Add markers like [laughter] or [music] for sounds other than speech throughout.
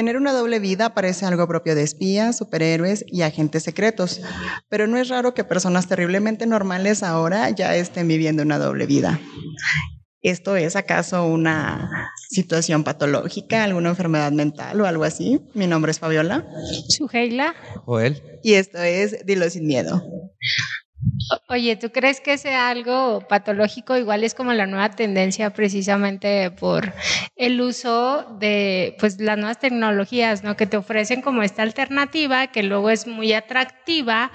Tener una doble vida parece algo propio de espías, superhéroes y agentes secretos, pero no es raro que personas terriblemente normales ahora ya estén viviendo una doble vida. ¿Esto es acaso una situación patológica, alguna enfermedad mental o algo así? Mi nombre es Fabiola. Suheila. Joel. Y esto es Dilo sin miedo. Oye, ¿tú crees que sea algo patológico? Igual es como la nueva tendencia precisamente por el uso de pues las nuevas tecnologías, ¿no? Que te ofrecen como esta alternativa que luego es muy atractiva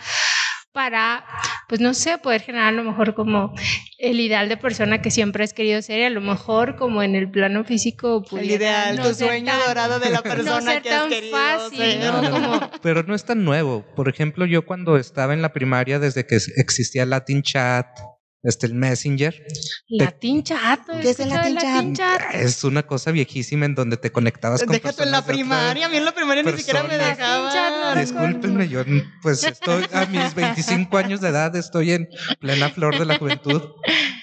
para, pues no sé, poder generar a lo mejor como el ideal de persona que siempre has querido ser y a lo mejor como en el plano físico el ideal, tu sueño dorado de la [laughs] persona que has querido fácil, ¿no? [laughs] Pero no es tan nuevo. Por ejemplo, yo cuando estaba en la primaria, desde que existía Latin Chat, este, el Messenger. Latin Chat. ¿Qué es el Latin, chat? Es una cosa viejísima en donde te conectabas con Déjate en la primaria, a mí en la primaria ni siquiera me dejaba. Discúlpenme, yo pues estoy a mis 25 años de edad, estoy en plena flor de la juventud.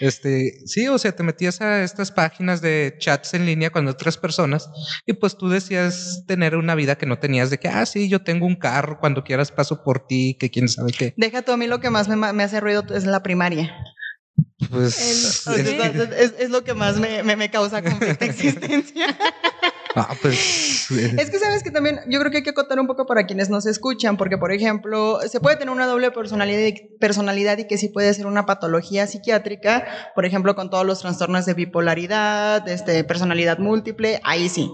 Este, sí, o sea, te metías a estas páginas de chats en línea con otras personas y pues tú decías tener una vida que no tenías de que, ah, sí, yo tengo un carro, cuando quieras paso por ti, que quién sabe qué. Deja tú, a mí lo que más me, me hace ruido es la primaria. Pues [laughs] es, es, lo que más me, me, me causa conflicto existencia. [laughs] Ah, pues. [laughs] Es que sabes que también yo creo que hay que acotar un poco para quienes nos escuchan, porque por ejemplo, se puede tener una doble personalidad y, personalidad y que sí puede ser una patología psiquiátrica, por ejemplo, con todos los trastornos de bipolaridad, este, personalidad múltiple, ahí sí.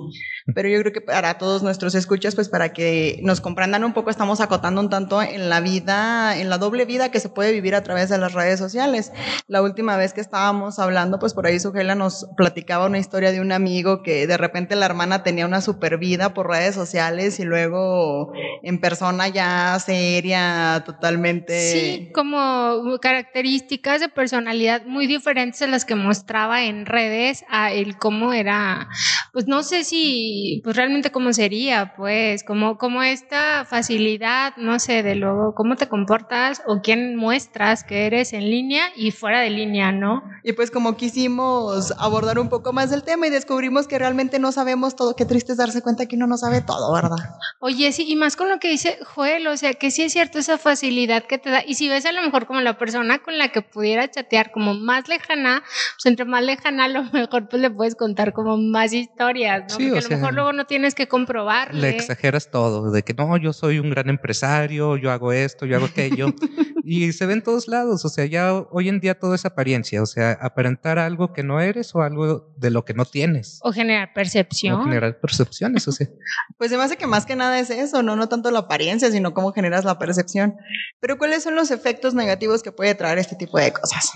Pero yo creo que para todos nuestros escuchas, pues para que nos comprendan un poco, estamos acotando un tanto en la vida, en la doble vida que se puede vivir a través de las redes sociales. La última vez que estábamos hablando, pues por ahí Sujela nos platicaba una historia de un amigo que de repente la hermana tenía una super vida por redes sociales y luego en persona ya seria, totalmente. Sí, como características de personalidad muy diferentes a las que mostraba en redes, a el cómo era, pues no sé si pues realmente cómo sería, pues, como, como esta facilidad, no sé, de luego cómo te comportas o quién muestras que eres en línea y fuera de línea, ¿no? Y pues como quisimos abordar un poco más del tema y descubrimos que realmente no sabemos todo, qué triste es darse cuenta que uno no sabe todo, ¿verdad? Oye, sí, y más con lo que dice Joel, o sea, que sí es cierto esa facilidad que te da, y si ves a lo mejor como la persona con la que pudiera chatear como más lejana, pues entre más lejana a lo [laughs] mejor pues le puedes contar como más historias, ¿no? Sí, Porque a lo mejor luego no tienes que comprobar. Le exageras todo, de que no, yo soy un gran empresario, yo hago esto, yo hago aquello. [laughs] y se ve en todos lados, o sea, ya hoy en día todo es apariencia, o sea, aparentar algo que no eres o algo de lo que no tienes. O generar percepción. O generar percepciones, o sea. [laughs] pues se me hace que más que nada es eso, ¿no? No tanto la apariencia, sino cómo generas la percepción. Pero ¿cuáles son los efectos negativos que puede traer este tipo de cosas?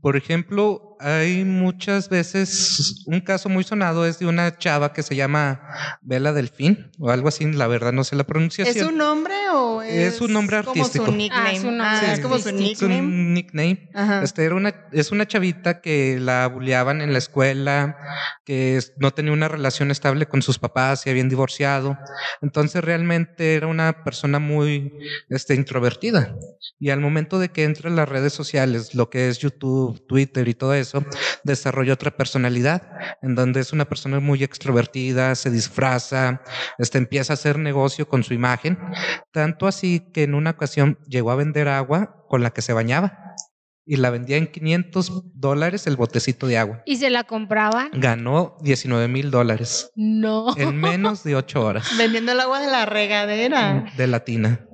Por ejemplo, hay muchas veces, un caso muy sonado es de una chava que se llama Bella Delfín o algo así, la verdad no sé la pronunciación. ¿Es un nombre o es, es un nombre artístico? Como su nickname. Ah, es, un nombre ah, es como su nickname. Es un nickname. Este era una, es una chavita que la bulleaban en la escuela, que no tenía una relación estable con sus papás, se habían divorciado. Entonces realmente era una persona muy este, introvertida. Y al momento de que entra en las redes sociales, lo que es YouTube, Twitter y todo eso, desarrolla otra personalidad, en donde es una persona muy extrovertida, se disfraza, este, empieza a hacer negocio con su imagen, tanto así que en una ocasión llegó a vender agua con la que se bañaba y la vendía en 500 dólares el botecito de agua. ¿Y se la compraban? Ganó 19 mil dólares. No. En menos de ocho horas. [laughs] Vendiendo el agua de la regadera. De la tina.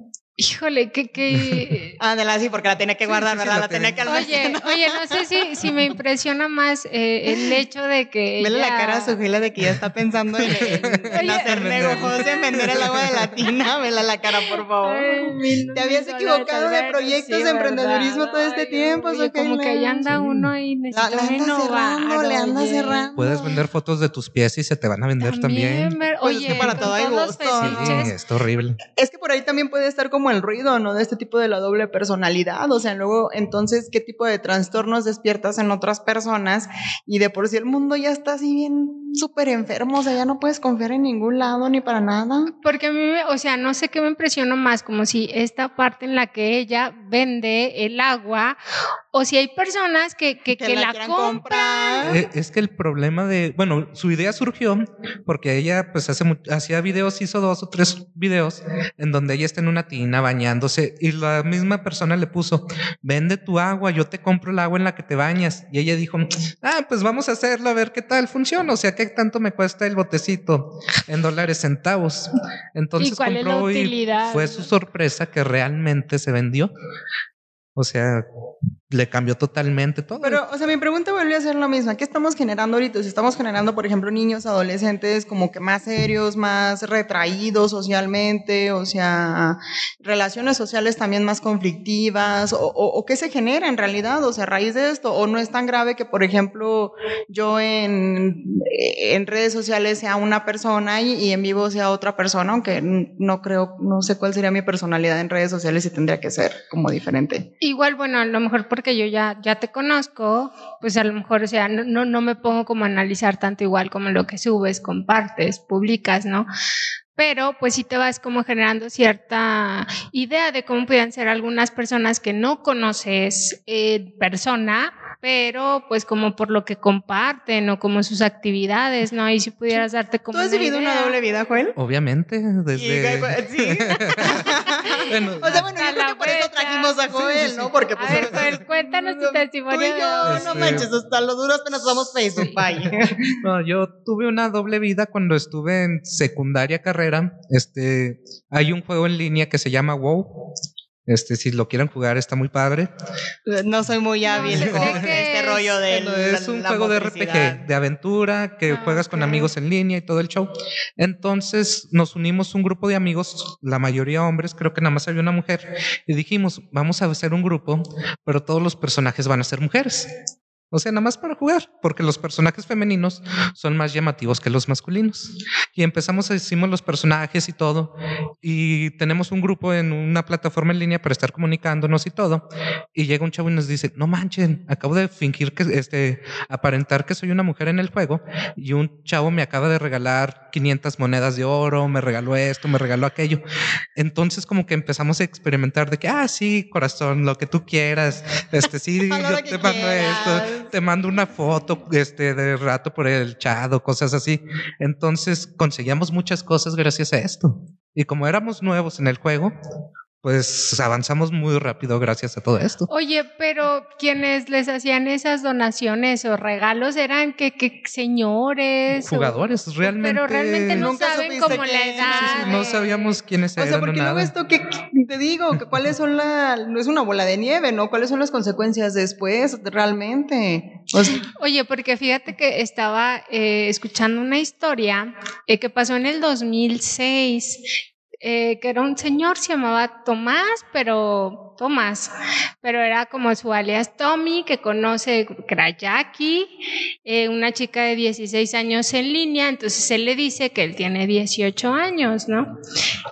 Híjole, que... que... ah, de la sí, porque la tenía que guardar, ¿verdad? la, tenía que Oye, oye, no sé si, si me impresiona más eh, el hecho de que Vele la cara a su fila de que ya está pensando en, en, hacer [laughs] negocios, en vender el agua de la tina. Vela la cara, por favor. Ay, Te habías equivocado de proyectos sí, de emprendedurismo todo este tiempo. Oye, como que ahí anda uno y necesita la, la cerrando, le anda cerrando. Puedes vender fotos de tus pies y se te van a vender también. también. Oye, pues es que para todo hay gusto. Sí, está horrible. Es que por ahí también puede estar como el ruido, ¿no? De este tipo de la doble personalidad. O sea, luego, entonces, ¿qué tipo de trastornos despiertas en otras personas? Y de por sí el mundo ya está así bien súper enfermo, o sea, ya no puedes confiar en ningún lado ni para nada. Porque a mí, o sea, no sé qué me impresionó más, como si esta parte en la que ella vende el agua, o si hay personas que, que, que, que la, compran. Eh, es que el problema de, bueno, su idea surgió porque ella pues hace hacía videos, hizo dos o tres videos en donde ella está en una bañándose y la misma persona le puso, vende tu agua, yo te compro el agua en la que te bañas. Y ella dijo, ah, pues vamos a hacerlo a ver qué tal funciona. O sea, qué tanto me cuesta el botecito en dólares centavos. [laughs] Entonces compró y fue su sorpresa que realmente se vendió. O sea, le cambió totalmente todo. Pero, o sea, mi pregunta vuelve a ser la misma. ¿Qué estamos generando ahorita? Si estamos generando, por ejemplo, niños, adolescentes como que más serios, más retraídos socialmente, o sea, relaciones sociales también más conflictivas, o, qué se genera en realidad, o sea, a raíz de esto, o no es tan grave que, por ejemplo, yo en, en redes sociales sea una persona y, y en vivo sea otra persona, aunque no creo, no sé cuál sería mi personalidad en redes sociales y tendría que ser como diferente. Igual, bueno, a lo mejor porque yo ya, ya te conozco, pues a lo mejor, o sea, no, no me pongo como a analizar tanto igual como lo que subes, compartes, publicas, ¿no? pero pues sí te vas como generando cierta idea de cómo pueden ser algunas personas que no conoces persona, pero pues como por lo que comparten o como sus actividades, ¿no? Y si pudieras darte como... ¿Tú has vivido una doble vida, Joel? Obviamente, desde... ¿Sí? [laughs] bueno, o sea, bueno, yo creo que por eso trajimos a Joel, ¿no? Porque pues... A ver, Joel, [laughs] cuéntanos tu testimonio. Tú y yo, no este manches, hasta lo duro apenas usamos Facebook, bye. [laughs] no, yo tuve una doble vida cuando estuve en secundaria carrera. Este, hay un juego en línea que se llama WoW este, si lo quieren jugar, está muy padre. No soy muy hábil [laughs] con este rollo de. es un juego de RPG, de aventura, que ah, juegas con amigos en línea y todo el show. Entonces nos unimos un grupo de amigos, la mayoría hombres, creo que nada más había una mujer, y dijimos, vamos a hacer un grupo, pero todos los personajes van a ser mujeres. O sea, nada más para jugar, porque los personajes femeninos son más llamativos que los masculinos. Y empezamos, a decimos los personajes y todo, y tenemos un grupo en una plataforma en línea para estar comunicándonos y todo. Y llega un chavo y nos dice, no manchen, acabo de fingir que, este, aparentar que soy una mujer en el juego, y un chavo me acaba de regalar 500 monedas de oro, me regaló esto, me regaló aquello. Entonces como que empezamos a experimentar de que, ah, sí, corazón, lo que tú quieras, este, sí, [laughs] yo te mando esto te mando una foto este, de rato por el chat o cosas así. Entonces conseguíamos muchas cosas gracias a esto. Y como éramos nuevos en el juego, pues avanzamos muy rápido gracias a todo esto. Oye, pero quienes les hacían esas donaciones o regalos eran que, que señores. Jugadores, realmente. Pero realmente no saben cómo la edad. no sabíamos quiénes eran. O sea, porque luego esto que te digo, que cuáles son la. No es una bola de nieve, ¿no? ¿Cuáles son las consecuencias después realmente? Oye, porque fíjate que estaba eh, escuchando una historia eh, que pasó en el 2006 eh, que era un señor, se llamaba Tomás, pero Tomás, pero era como su alias Tommy, que conoce, Jackie, eh, una chica de 16 años en línea, entonces él le dice que él tiene 18 años, ¿no?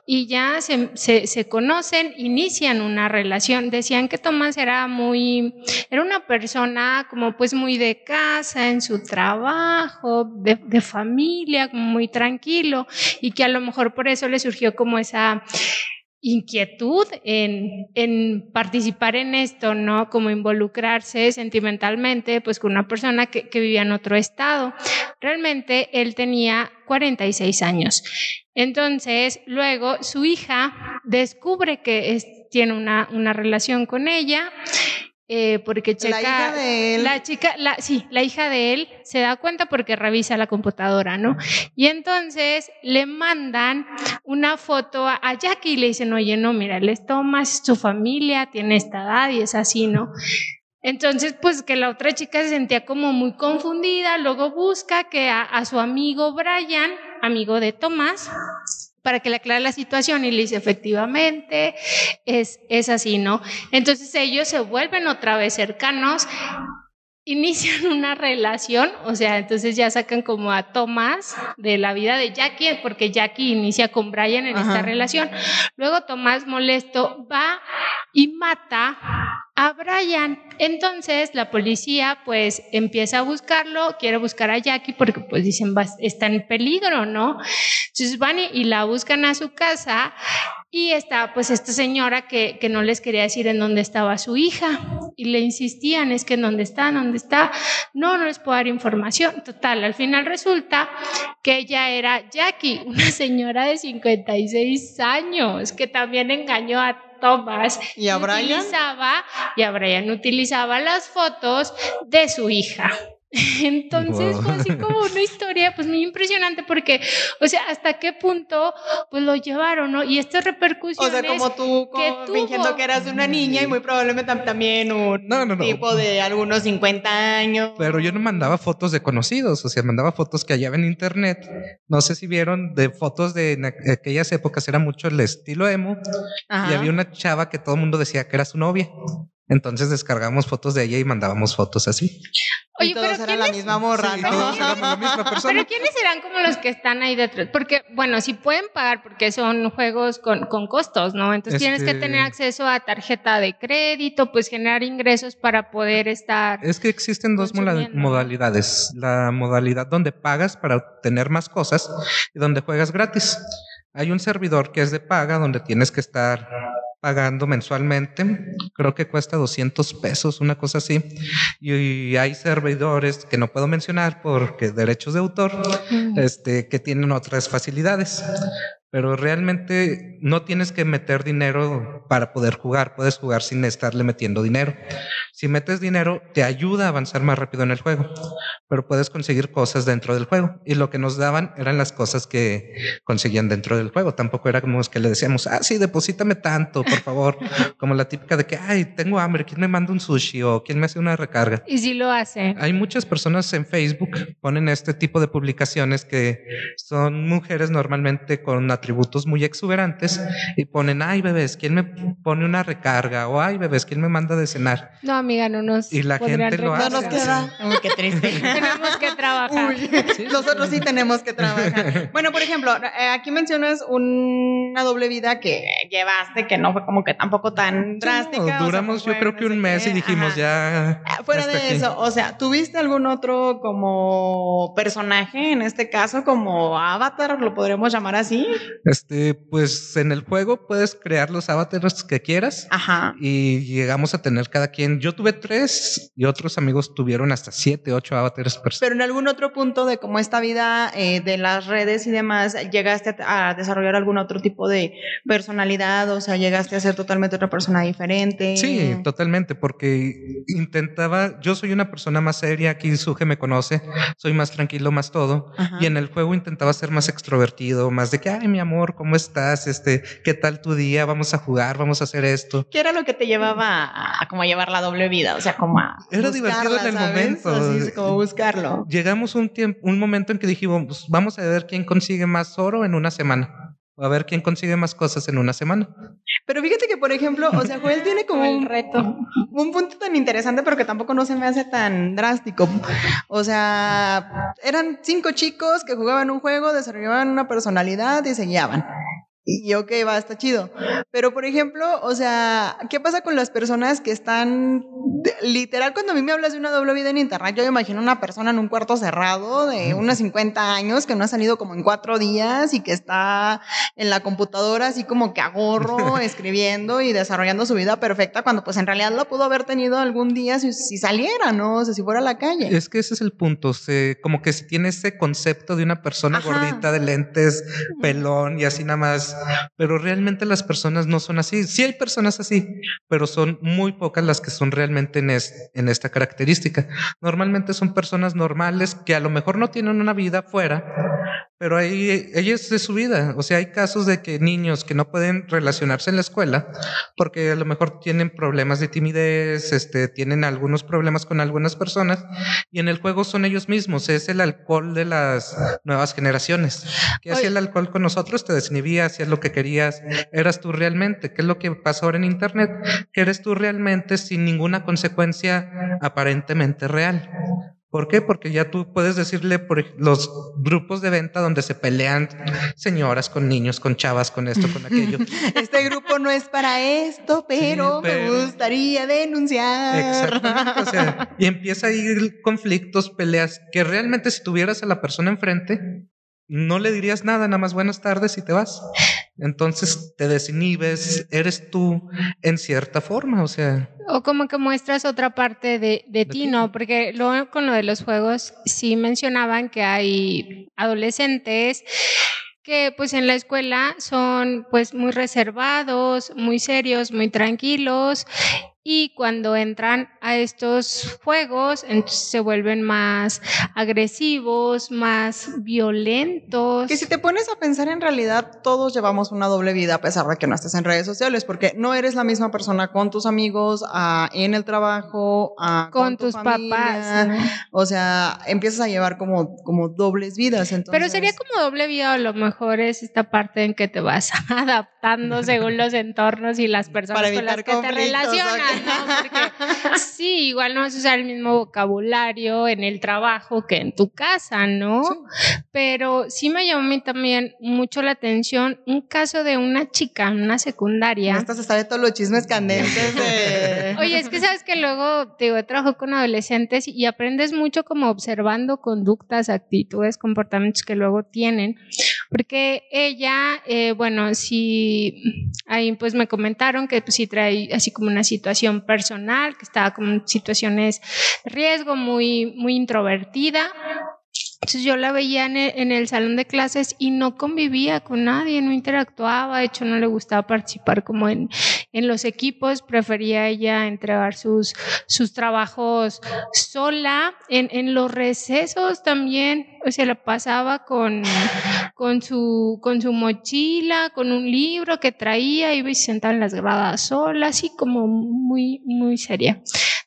Y ya se, se, conocen, inician una relación. Decían que Tomás era muy, era una persona como pues muy de casa, en su trabajo, de, de familia, muy tranquilo, y que a lo mejor por eso le surgió como esa inquietud en, en, participar en esto, ¿no? Como involucrarse sentimentalmente, pues con una persona que, que, vivía en otro estado. Realmente él tenía 46 años. Entonces, luego su hija descubre que tiene una, una relación con ella eh, porque checa, la hija de él. La chica, la, sí, la hija de él se da cuenta porque revisa la computadora, ¿no? Y entonces le mandan una foto a, Jackie y le dicen, oye, no, mira, él es Thomas, su familia tiene esta edad y es así, ¿no? Entonces, pues que la otra chica se sentía como muy confundida, luego busca que a, a su amigo Brian, amigo de Tomás, para que le aclare la situación y le dice, efectivamente, es, es así, ¿no? Entonces ellos se vuelven otra vez cercanos, inician [laughs] una relación, o sea, entonces ya sacan como a Tomás de la vida de Jackie, porque Jackie inicia con Brian en esta relación. Luego Tomás molesto va y mata a Brian. Entonces la policía pues empieza a buscarlo, quiere buscar a Jackie porque pues dicen está en peligro, ¿no? Entonces van y, la buscan a su casa Y está pues esta señora que, que, no les quería decir en dónde estaba su hija y le insistían, es que en dónde está, dónde está, no, no les puedo dar información. Total, al final resulta que ella era Jackie, [laughs] una señora de 56 años que también engañó a Thomas y a Brian utilizaba, y a Brian utilizaba las fotos de su hija. [laughs] Entonces fue así como una historia pues muy impresionante porque, o sea, hasta qué punto pues lo llevaron, ¿no? Y estas repercusiones. O sea, como tú que fingiendo que eras una niña y muy probablemente también un tipo de algunos 50 años. Pero yo no mandaba fotos de conocidos, o sea, mandaba fotos que hallaba en internet. No sé si vieron de fotos de en aquellas épocas era mucho el estilo emo y había una chava que todo el mundo decía que era su novia. Entonces descargamos fotos de ella y mandábamos fotos así. Oye, y todos pero eran la misma morra, ¿no? la misma [laughs] persona. Pero ¿quiénes serán como los que están ahí detrás? Porque, bueno, si pueden pagar porque son juegos con, con costos, ¿no? Entonces tienes que tener este acceso a tarjeta de crédito, pues generar ingresos para poder estar. Es que existen dos modalidades. La modalidad donde pagas para obtener más cosas y donde juegas gratis. Hay un servidor que es de paga donde tienes que estar pagando mensualmente. Creo que cuesta 200 pesos, una cosa así. Y, hay servidores que no puedo mencionar porque derechos de autor, este, que tienen otras facilidades pero realmente no tienes que meter dinero para poder jugar, puedes jugar sin estarle metiendo dinero. Si metes dinero, te ayuda a avanzar más rápido en el juego, pero puedes conseguir cosas dentro del juego. Y lo que nos daban eran las cosas que conseguían dentro del juego. Tampoco era como que le decíamos, ah, sí, deposítame tanto, por favor. [laughs] como la típica de que, ay, tengo hambre, ¿quién me manda un sushi o quién me hace una recarga? Y si lo hace. Hay muchas personas en Facebook, ponen este tipo de publicaciones que son mujeres normalmente con atributos muy exuberantes y ponen, ay bebés, ¿quién me pone una recarga? O ay bebés, ¿quién me manda de cenar? No, amiga, no nos. Y la gente lo hace. No nos queda. Qué triste. [laughs] tenemos que trabajar. nosotros sí tenemos que trabajar. [laughs] Bueno, por ejemplo, eh, aquí mencionas una doble vida que llevaste, que no fue como que tampoco tan drástica. duramos, yo creo que un mes y dijimos ya. Ah, fuera de eso, o sea, ¿tuviste algún otro como personaje en este caso, como avatar, lo podríamos llamar así? Este, pues en el juego puedes crear los avatares que quieras. Ajá. Y llegamos a tener cada quien. Yo tuve tres y otros amigos tuvieron hasta siete, ocho avatares Pero en algún otro punto de como esta vida eh, de las redes y demás, llegaste a, desarrollar algún otro tipo de personalidad, o sea, llegaste a ser totalmente otra persona diferente. Sí, totalmente, porque intentaba, yo soy una persona más seria, aquí Suge me conoce, soy más tranquilo, más todo, y en el juego intentaba ser más extrovertido, más de que, ay, mi amor, ¿cómo estás? Este, ¿qué tal tu día? Vamos a jugar, vamos a hacer esto. ¿Qué era lo que te llevaba a, como a llevar la doble vida? O sea, como a Era divertido en el momento. Así, como buscarlo. Llegamos un tiempo, un momento en que dijimos, pues, vamos a ver quién consigue más oro en una semana a ver quién consigue más cosas en una semana. Pero fíjate que, por ejemplo, o sea, Joel tiene como [laughs] un reto, un punto tan interesante, pero que tampoco no se me hace tan drástico. O sea, eran cinco chicos que jugaban un juego, desarrollaban una personalidad y se guiaban. Y ok, va, está chido. Pero, por ejemplo, o sea, ¿qué pasa con las personas que están, literal, cuando a mí me hablas de una doble vida en internet, yo me imagino una persona en un cuarto cerrado de unos 50 años que no ha salido como en cuatro días y que está en la computadora así como que a gorro, [laughs] escribiendo y desarrollando su vida perfecta, cuando pues en realidad la pudo haber tenido algún día si, saliera, ¿no? O sea, si fuera a la calle. Es que ese es el punto, como que si tiene ese concepto de una persona gordita de lentes, pelón y así nada más pero realmente las personas no son así. Sí hay personas así, pero son muy pocas las que son realmente en, en esta característica. Normalmente son personas normales que a lo mejor no tienen una vida fuera, pero ahí ella es de su vida. O sea, hay casos de que niños que no pueden relacionarse en la escuela porque a lo mejor tienen problemas de timidez, este, tienen algunos problemas con algunas personas y en el juego son ellos mismos. Es el alcohol de las nuevas generaciones. ¿Qué hacía el alcohol con nosotros? Te desinhibía, hacías lo que querías. Eras tú realmente. ¿Qué es lo que pasa ahora en Internet? Que eres tú realmente sin ninguna consecuencia aparentemente real. ¿Por qué? Porque ya tú puedes decirle por los grupos de venta donde se pelean señoras con niños, con chavas, con esto, con aquello. [laughs] Este grupo no es para esto, pero, me gustaría denunciar. Exactamente. O sea, y empieza a ir conflictos, peleas, que realmente si tuvieras a la persona enfrente, no le dirías nada, nada más buenas tardes y te vas. Entonces te desinhibes, eres tú en cierta forma, o sea. O como que muestras otra parte de, de, ti, ¿no? Porque luego con lo de los juegos sí mencionaban que hay adolescentes que pues en la escuela son pues muy reservados, muy serios, muy tranquilos y cuando entran a estos juegos se vuelven más agresivos, más violentos. Que si te pones a pensar en realidad todos llevamos una doble vida a pesar de que no estés en redes sociales porque no eres la misma persona con tus amigos, en el trabajo, con, tus papás. O sea, empiezas a llevar como, como dobles vidas. Entonces... Pero sería como doble vida, a lo mejor es esta parte en que te vas [laughs] adaptando según los entornos y las personas con las que te relacionas. Porque sí, igual no vas a usar el mismo vocabulario en el trabajo que en tu casa, ¿no? Pero sí me llamó a mí también mucho la atención un caso de una chica en una secundaria. Estás hasta de todos los chismes candentes de... [laughs] Oye, es que sabes que luego, te digo, trabajo con adolescentes y aprendes mucho como observando conductas, actitudes, comportamientos que luego tienen. Porque ella, eh, bueno, sí, ahí pues me comentaron que pues, sí trae así como una situación personal, que estaba como en situaciones de riesgo, muy, muy introvertida. Entonces yo la veía en el, salón de clases y no convivía con nadie, no interactuaba, de hecho no le gustaba participar como en, en los equipos, prefería ella entregar sus, sus trabajos sola, en, en los recesos también, o la pasaba con, con, su, con su mochila, con un libro que traía, iba y se sentaba en las gradas sola, así como muy, muy seria.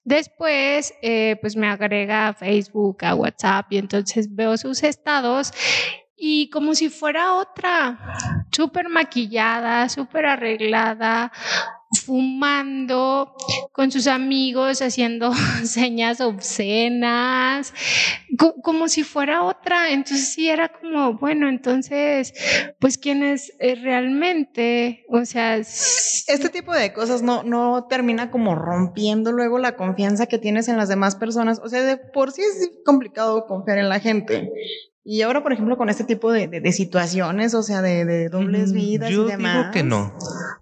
Después, eh, pues me agrega a Facebook, a WhatsApp y entonces veo sus estados y como si fuera otra, súper maquillada, súper arreglada, fumando con sus amigos, haciendo [laughs] señas obscenas, como si fuera otra. Entonces sí era como, bueno, entonces, pues quién es eh, realmente, o sea... Este tipo de cosas no, no termina como rompiendo luego la confianza que tienes en las demás personas. O sea, de por sí es complicado confiar en la gente. Y ahora, por ejemplo, con este tipo de, de, situaciones, o sea, de, de dobles vidas y demás. Yo digo que no.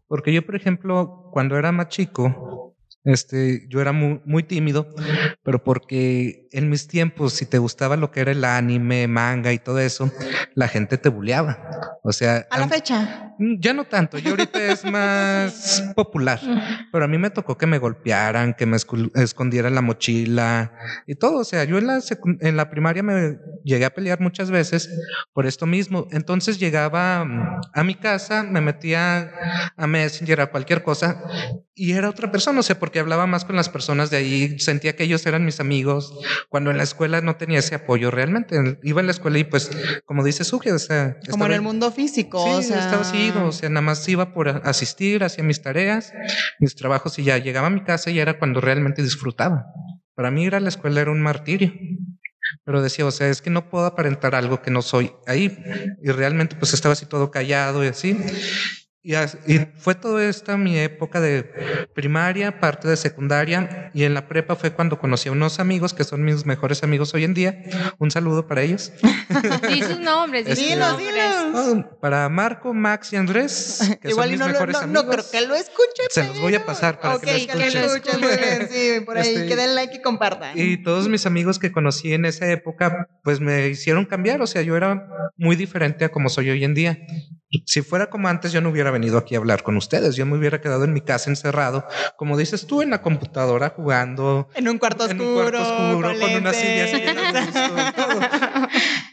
Porque yo, por ejemplo, cuando era más chico, este, yo era muy, muy, tímido, pero porque en mis tiempos, si te gustaba lo que era el anime, manga y todo eso, la gente te bulleaba. O sea. A la fecha. Mm, ya no tanto. Yo ahorita es más [laughs] popular, pero a mí me tocó que me golpearan, que me escondiera la mochila y todo. O sea, yo en la, en la primaria me llegué a pelear muchas veces por esto mismo. Entonces llegaba mm, a mi casa, me metía a Messenger, a cualquier cosa y era otra persona. O sea, porque hablaba más con las personas de ahí, sentía que ellos eran mis amigos, cuando en la escuela no tenía ese apoyo realmente. Iba en la escuela y pues, como dice Suge, o sea... Como en el mundo físico. Sí, o sea... estaba así, o sea, nada más iba por asistir, hacía mis tareas, mis trabajos y ya llegaba a mi casa y era cuando realmente disfrutaba. Para mí ir a la escuela era un martirio. Pero decía, o sea, es que no puedo aparentar algo que no soy ahí. Y realmente pues estaba así todo callado y así. Y, fue toda esta mi época de primaria, parte de secundaria y en la prepa fue cuando conocí a unos amigos que son mis mejores amigos hoy en día. Un saludo para ellos. [laughs] Sí, sus nombres, sí, los nombres. para Marco, Max y Andrés, que son mis mejores amigos. No creo que lo escuchen. Se los voy a pasar para que lo escuchen. Que lo escuchen sí, por ahí, este, que den like y compartan. Y todos mis amigos que conocí en esa época, pues me hicieron cambiar. O sea, yo era muy diferente a como soy hoy en día. Si fuera como antes, yo no hubiera venido aquí a hablar con ustedes. Yo me hubiera quedado en mi casa encerrado, como dices tú, en la computadora jugando. En un cuarto oscuro. En un cuarto oscuro, con, una silla [laughs]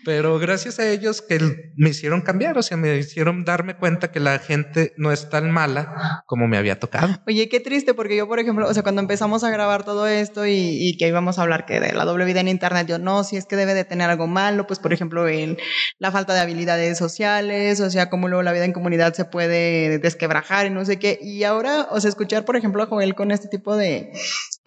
Pero gracias a ellos que me hicieron cambiar, o sea, me hicieron darme cuenta que la gente no es tan mala como me había tocado. Oye, qué triste, porque yo, por ejemplo, o sea, cuando empezamos a grabar todo esto y, que íbamos a hablar que de la doble vida en Internet, yo no, si es que debe de tener algo malo, pues, por ejemplo, en la falta de habilidades sociales, o sea, como luego la vida en comunidad se puede desquebrajar y no sé qué. Y ahora, o sea, escuchar, por ejemplo, a Joel con este tipo de,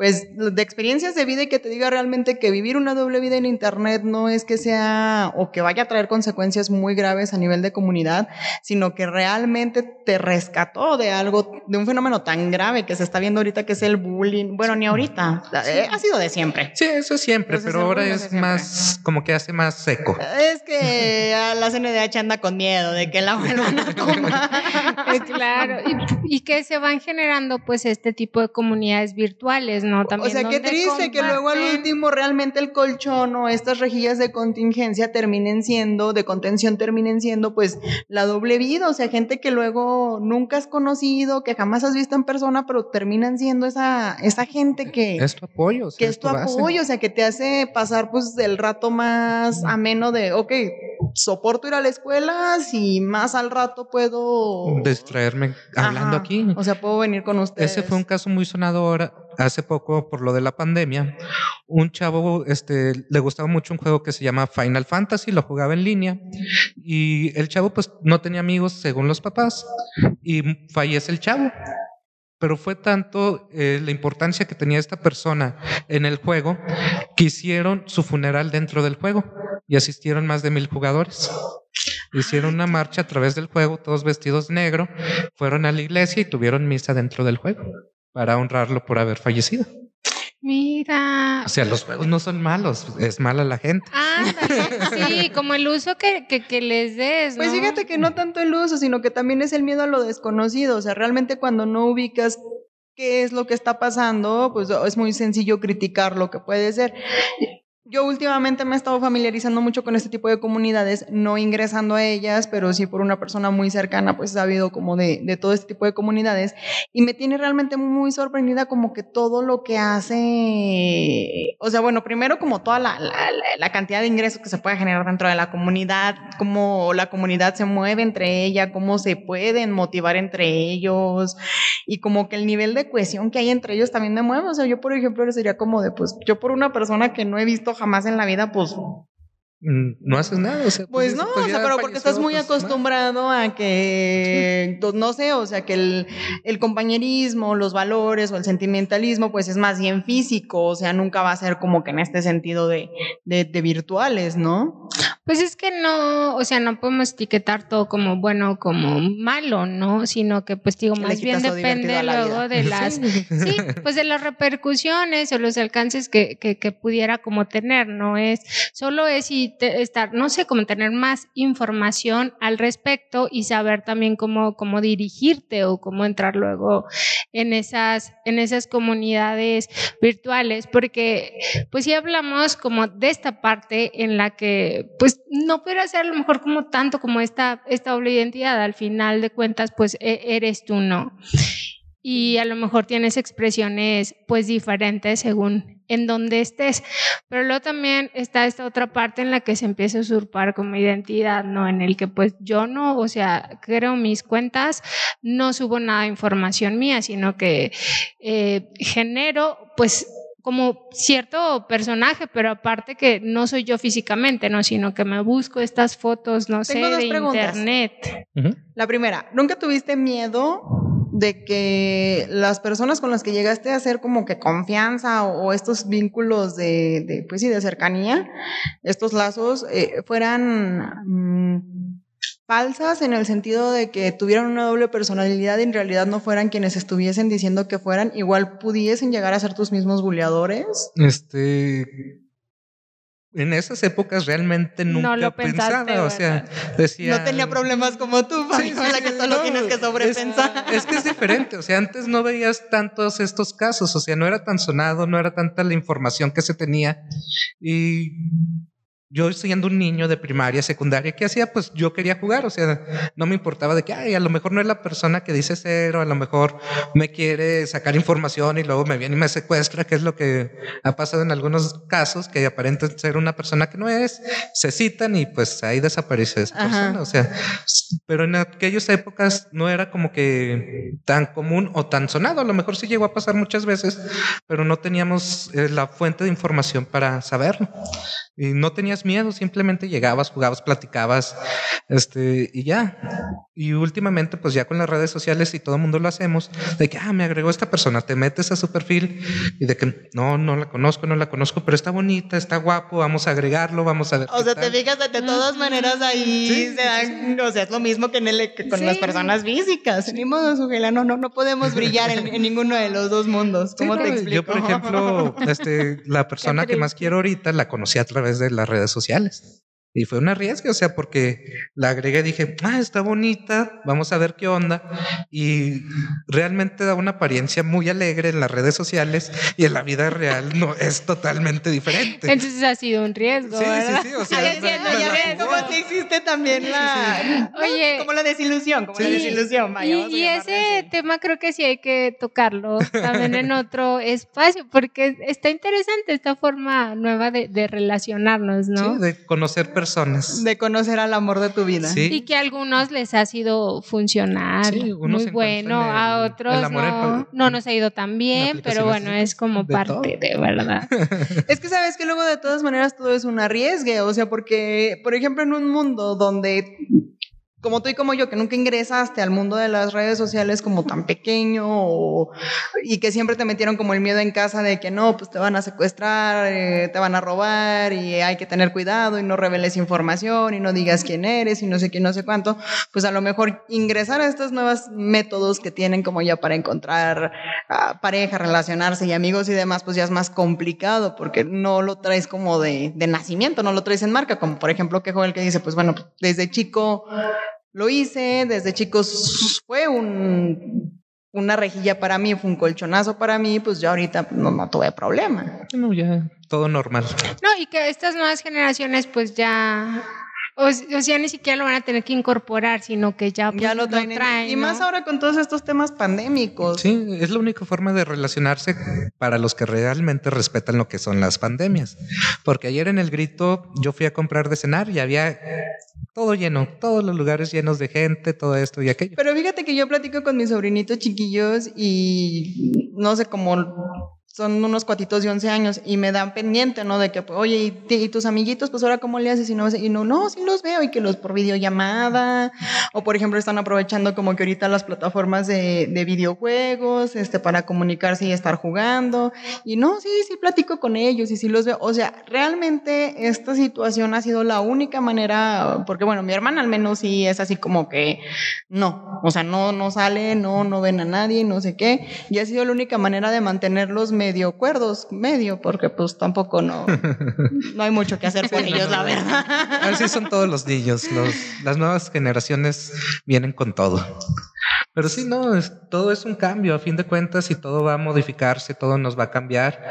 pues de experiencias de vida y que te diga realmente que vivir una doble vida en internet no es que sea o que vaya a traer consecuencias muy graves a nivel de comunidad, sino que realmente te rescató de algo, de un fenómeno tan grave que se está viendo ahorita que es el bullying. Bueno, ni ahorita, eh, ha sido de siempre. Sí, eso siempre, pero ahora es más, como que hace más seco. Es que la CNDH anda con miedo de que la vuelvan a tomar. [laughs] claro, y, y que se van generando pues este tipo de comunidades virtuales, o sea, qué triste que luego al último realmente el colchón o estas rejillas de contingencia terminen siendo, de contención terminen siendo pues la doble vida, o sea, gente que luego nunca has conocido, que jamás has visto en persona, pero terminan siendo esa, esa gente que... Es tu apoyo. que es tu apoyo, o sea, que te hace pasar pues el rato más ameno de, ok, soporto ir a la escuela, si más al rato puedo... Distraerme hablando aquí. O sea, puedo venir con ustedes. Ese fue un caso muy sonado ahora hace poco por lo de la pandemia, un chavo este, le gustaba mucho un juego que se llama Final Fantasy, lo jugaba en línea y el chavo pues no tenía amigos según los papás y fallece el chavo. Pero fue tanto eh, la importancia que tenía esta persona en el juego que hicieron su funeral dentro del juego y asistieron más de mil jugadores. Hicieron una marcha a través del juego, todos vestidos negro, fueron a la iglesia y tuvieron misa dentro del juego para honrarlo por haber fallecido. Mira. O sea, los juegos no son malos, es mala la gente. Ah, sí, [laughs] como el uso que, que, les des. Pues fíjate que no tanto el uso, sino que también es el miedo a lo desconocido. O sea, realmente cuando no ubicas qué es lo que está pasando, pues es muy sencillo criticar lo que puede ser yo últimamente me he estado familiarizando mucho con este tipo de comunidades, no ingresando a ellas, pero sí por una persona muy cercana, pues he sabido como de, todo este tipo de comunidades. Y me tiene realmente muy sorprendida como que todo lo que hace, o sea, bueno, primero como toda la, la, cantidad de ingresos que se puede generar dentro de la comunidad, cómo la comunidad se mueve entre ella, cómo se pueden motivar entre ellos y como que el nivel de cohesión que hay entre ellos también me mueve, o sea, yo por ejemplo sería como de, pues yo por una persona que no he visto jamás en la vida, pues mm, no haces nada. O sea, pues, pues no, pues o sea, pero porque estás muy pues, acostumbrado a que, no sé, o sea, que el, el, compañerismo, los valores o el sentimentalismo, pues es más bien físico, o sea, nunca va a ser como que en este sentido de, de, de virtuales, ¿no? Pues es que no, o sea, no podemos etiquetar todo como bueno o como malo, ¿no? Sino que pues digo, más bien depende luego de las, [laughs] sí, pues de las repercusiones o los alcances que, que, que, pudiera como tener, ¿no? Es, solo es y estar, no sé, como tener más información al respecto y saber también cómo, cómo dirigirte o cómo entrar luego en esas, en esas comunidades virtuales, porque pues si hablamos como de esta parte en la que pues pues, no puede ser a lo mejor como tanto como esta, esta doble identidad. Al final de cuentas, pues e, eres tú, ¿no? Y a lo mejor tienes expresiones pues diferentes según en donde estés. Pero luego también está esta otra parte en la que se empieza a usurpar como identidad, ¿no? En el que pues yo no, o sea, creo mis cuentas, no subo nada de información mía, sino que eh, genero pues como cierto personaje, pero aparte que no soy yo físicamente, ¿no? Sino que me busco estas fotos, no sé, de internet. La primera, ¿nunca tuviste miedo de que las personas con las que llegaste a hacer como que confianza o, estos vínculos de, pues sí, de cercanía, estos lazos, eh, fueran... Mm, falsas en el sentido de que tuvieran una doble personalidad y en realidad no fueran quienes estuviesen diciendo que fueran, igual pudiesen llegar a ser tus mismos buleadores? Este en esas épocas realmente nunca lo pensaba, o sea, decía no tenía problemas como tú, sí, que solo tienes que sobrepensar. Es, es, que es diferente, o sea, antes no veías tantos estos casos, o sea, no era tan sonado, no era tanta la información que se tenía y yo siendo un niño de primaria, secundaria, ¿qué hacía? Pues yo quería jugar, o sea, no me importaba de que, ay, a lo mejor no es la persona que dice cero, a lo mejor me quiere sacar información y luego me viene y me secuestra, que es lo que ha pasado en algunos casos, que aparentan ser una persona que no es, se citan y pues ahí desaparece esa persona, o sea, pero en aquellas épocas no era como que tan común o tan sonado, a lo mejor sí llegó a pasar muchas veces, pero no teníamos eh, la fuente de información para saberlo y no tenías tenías miedo, simplemente llegabas, jugabas, platicabas, este, y ya. Y últimamente, pues ya con las redes sociales y todo el mundo lo hacemos, de que, ah, me agregó esta persona, te metes a su perfil y de que, no, no la conozco, no la conozco, pero está bonita, está guapo, vamos a agregarlo, vamos a ver. O sea, te fijas de, todas maneras ahí, o sea, es lo mismo que, en el, con las personas físicas. Ni modo, Sujela, no, no, no podemos [laughs] brillar en, ninguno de los dos mundos. ¿Cómo te explico? Yo, por ejemplo, [laughs] este, la persona que más quiero ahorita la conocí a través de las redes sociales. Y fue un arriesgue, o sea, porque la agregué y dije, ah, está bonita, vamos a ver qué onda. Y realmente da una apariencia muy alegre en las redes sociales y en la vida real no es totalmente diferente. Entonces ha sido un riesgo. Sí, sí, sí. O sea, como que existe también la. Oye. Como la desilusión, como la desilusión. y, ese tema creo que sí hay que tocarlo también en otro [laughs] espacio, porque está interesante esta forma nueva de, de relacionarnos, ¿no? Sí, de conocer personas personas. De conocer al amor de tu vida. Y que a algunos les ha sido funcionar muy bueno, a otros no, no, nos ha ido tan bien, pero bueno, es como parte de verdad. [laughs] es que sabes que luego de todas maneras todo es un arriesgue, o sea, porque, por ejemplo, en un mundo donde como tú y como yo, que nunca ingresaste al mundo de las redes sociales como tan pequeño y que siempre te metieron como el miedo en casa de que no, pues te van a secuestrar, eh, te van a robar y hay que tener cuidado y no reveles información y no digas quién eres y no sé qué, no sé cuánto, pues a lo mejor ingresar a estos nuevos métodos que tienen como ya para encontrar pareja, relacionarse y amigos y demás, pues ya es más complicado porque no lo traes como de, nacimiento, no lo traes en marca, como por ejemplo que Joel que dice, pues bueno, desde chico lo hice, desde chicos fue un, una rejilla para mí, fue un colchonazo para mí, pues ya ahorita no, no tuve problema. No, ya todo normal. No, y que estas nuevas generaciones pues ya o, sea, ni siquiera lo van a tener que incorporar, sino que ya, pues, lo traen. y más ahora con todos estos temas pandémicos. Sí, es la única forma de relacionarse para los que realmente respetan lo que son las pandemias. Porque ayer en el grito yo fui a comprar de cenar y había todo lleno, todos los lugares llenos de gente, todo esto y aquello. Pero fíjate que yo platico con mis sobrinitos chiquillos y no sé cómo son unos cuatitos de 11 años y me dan pendiente, ¿no? De que, oye, ¿y, tus amiguitos, pues ahora cómo le haces? Y no, y no, no, sí los veo y que los por videollamada, o por ejemplo están aprovechando como que ahorita las plataformas de, de videojuegos, este, para comunicarse y estar jugando, y no, sí, sí platico con ellos y sí los veo, o sea, realmente esta situación ha sido la única manera, porque bueno, mi hermana al menos sí es así como que, no, o sea, no, no sale, no, no ven a nadie, no sé qué, y ha sido la única manera de mantenerlos medio cuerdos, medio, porque pues tampoco no, [laughs] no hay mucho que hacer con ellos, la verdad. Así son todos los niños, los, las nuevas generaciones vienen con todo. Pero sí, no, es, todo es un cambio, a fin de cuentas, y todo va a modificarse, todo nos va a cambiar.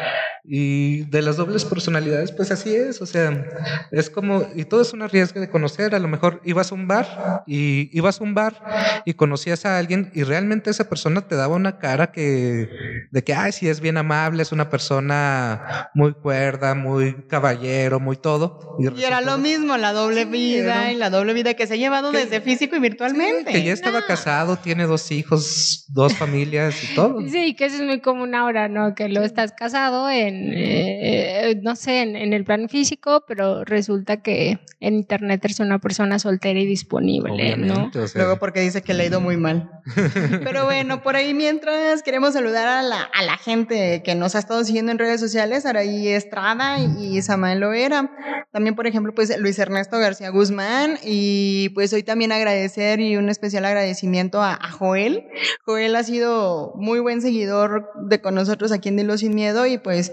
Y de las dobles personalidades, pues así es, o sea, es como, y todo es un riesgo de conocer, a lo mejor ibas a un bar y ibas a un bar y conocías a alguien y realmente esa persona te daba una cara que, de que, ay, sí es bien amable, es una persona muy cuerda, muy caballero, muy todo. Y, era lo mismo, la doble vida y la doble vida que se ha llevado desde físico y virtualmente. que ya estaba casado, tiene dos hijos, dos familias y todo. [laughs] Sí, que eso es muy común ahora, ¿no? Que lo estás casado en, eh, no sé, en, el plan físico, pero resulta que en internet eres una persona soltera y disponible, ¿no? Luego porque dice que le ha ido muy mal. [laughs] pero bueno, por ahí mientras queremos saludar a la, a la gente que nos ha estado siguiendo en redes sociales, Araí Estrada y Samael Loera. También, por ejemplo, pues Luis Ernesto García Guzmán y pues hoy también agradecer y un especial agradecimiento a, a Joel. Joel ha sido muy buen seguidor de con nosotros aquí en Dilo Sin Miedo y pues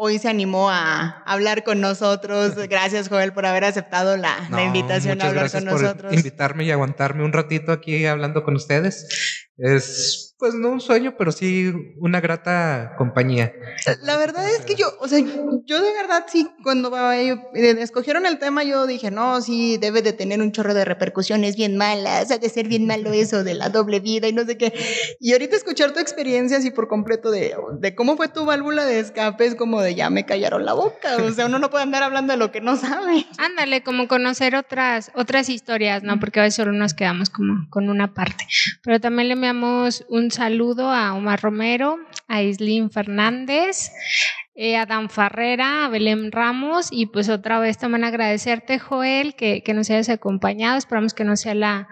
hoy se animó a hablar con nosotros. [laughs] Gracias, Joel, por haber aceptado la, invitación a hablar con nosotros. Invitarme y aguantarme un ratito aquí hablando con ustedes. Es pues no un sueño, pero sí una grata compañía. La verdad es que yo, o sea, yo de verdad sí, cuando eh, escogieron el tema, yo dije, no, sí, debe de tener un chorro de repercusiones bien malas, ha de ser bien malo eso de la doble vida y no sé qué. Y ahorita escuchar tu experiencia así por completo de, de cómo fue tu válvula de escape es como de ya me callaron la boca. O sea, uno no puede andar hablando de lo que no sabe. Ándale, como conocer otras, otras historias, ¿no? Porque a veces solo nos quedamos como con una parte. Pero también le enviamos un saludo a Omar Romero, a Islín Fernández, eh, Adam Farrera, Belén Ramos y pues otra vez también agradecerte, Joel, que, que nos hayas acompañado. Esperamos que no sea la,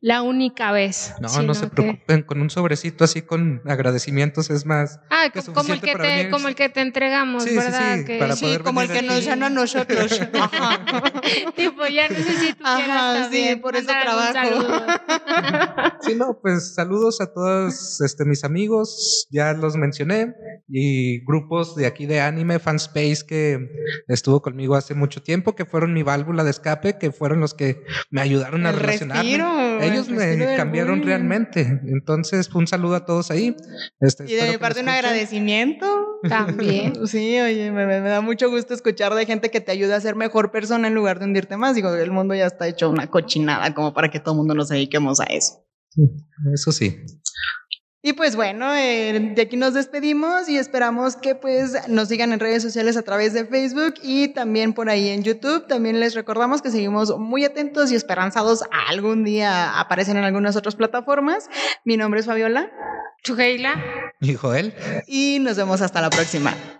la única vez. No, no se preocupen, con un sobrecito así con agradecimientos es más. Ah, como, el que te, como el que te entregamos, ¿verdad? Sí, sí, como el que nos llama a nosotros. [laughs] Ajá. [laughs] tipo, ya no sé si tú Ajá, sí, por eso trabajo. [laughs] sí, no, pues saludos a todos este, mis amigos, ya los mencioné, y grupos de aquí de anime, Fanspace, que estuvo conmigo hace mucho tiempo, que fueron mi válvula de escape, que fueron los que me ayudaron a relacionarme. Ellos me cambiaron realmente. Entonces, un saludo a todos ahí. Este, y de mi parte, un agradecimiento. También. [laughs] sí, oye, me, me, da mucho gusto escuchar de gente que te ayuda a ser mejor persona en lugar de hundirte más. Digo, el mundo ya está hecho una cochinada como para que todo el mundo nos dediquemos a eso. Eso sí. Y pues bueno, eh, de aquí nos despedimos y esperamos que pues nos sigan en redes sociales a través de Facebook y también por ahí en YouTube. También les recordamos que seguimos muy atentos y esperanzados a algún día aparecen en algunas otras plataformas. Mi nombre es Fabiola. Chujeila. Y Joel. Y nos vemos hasta la próxima.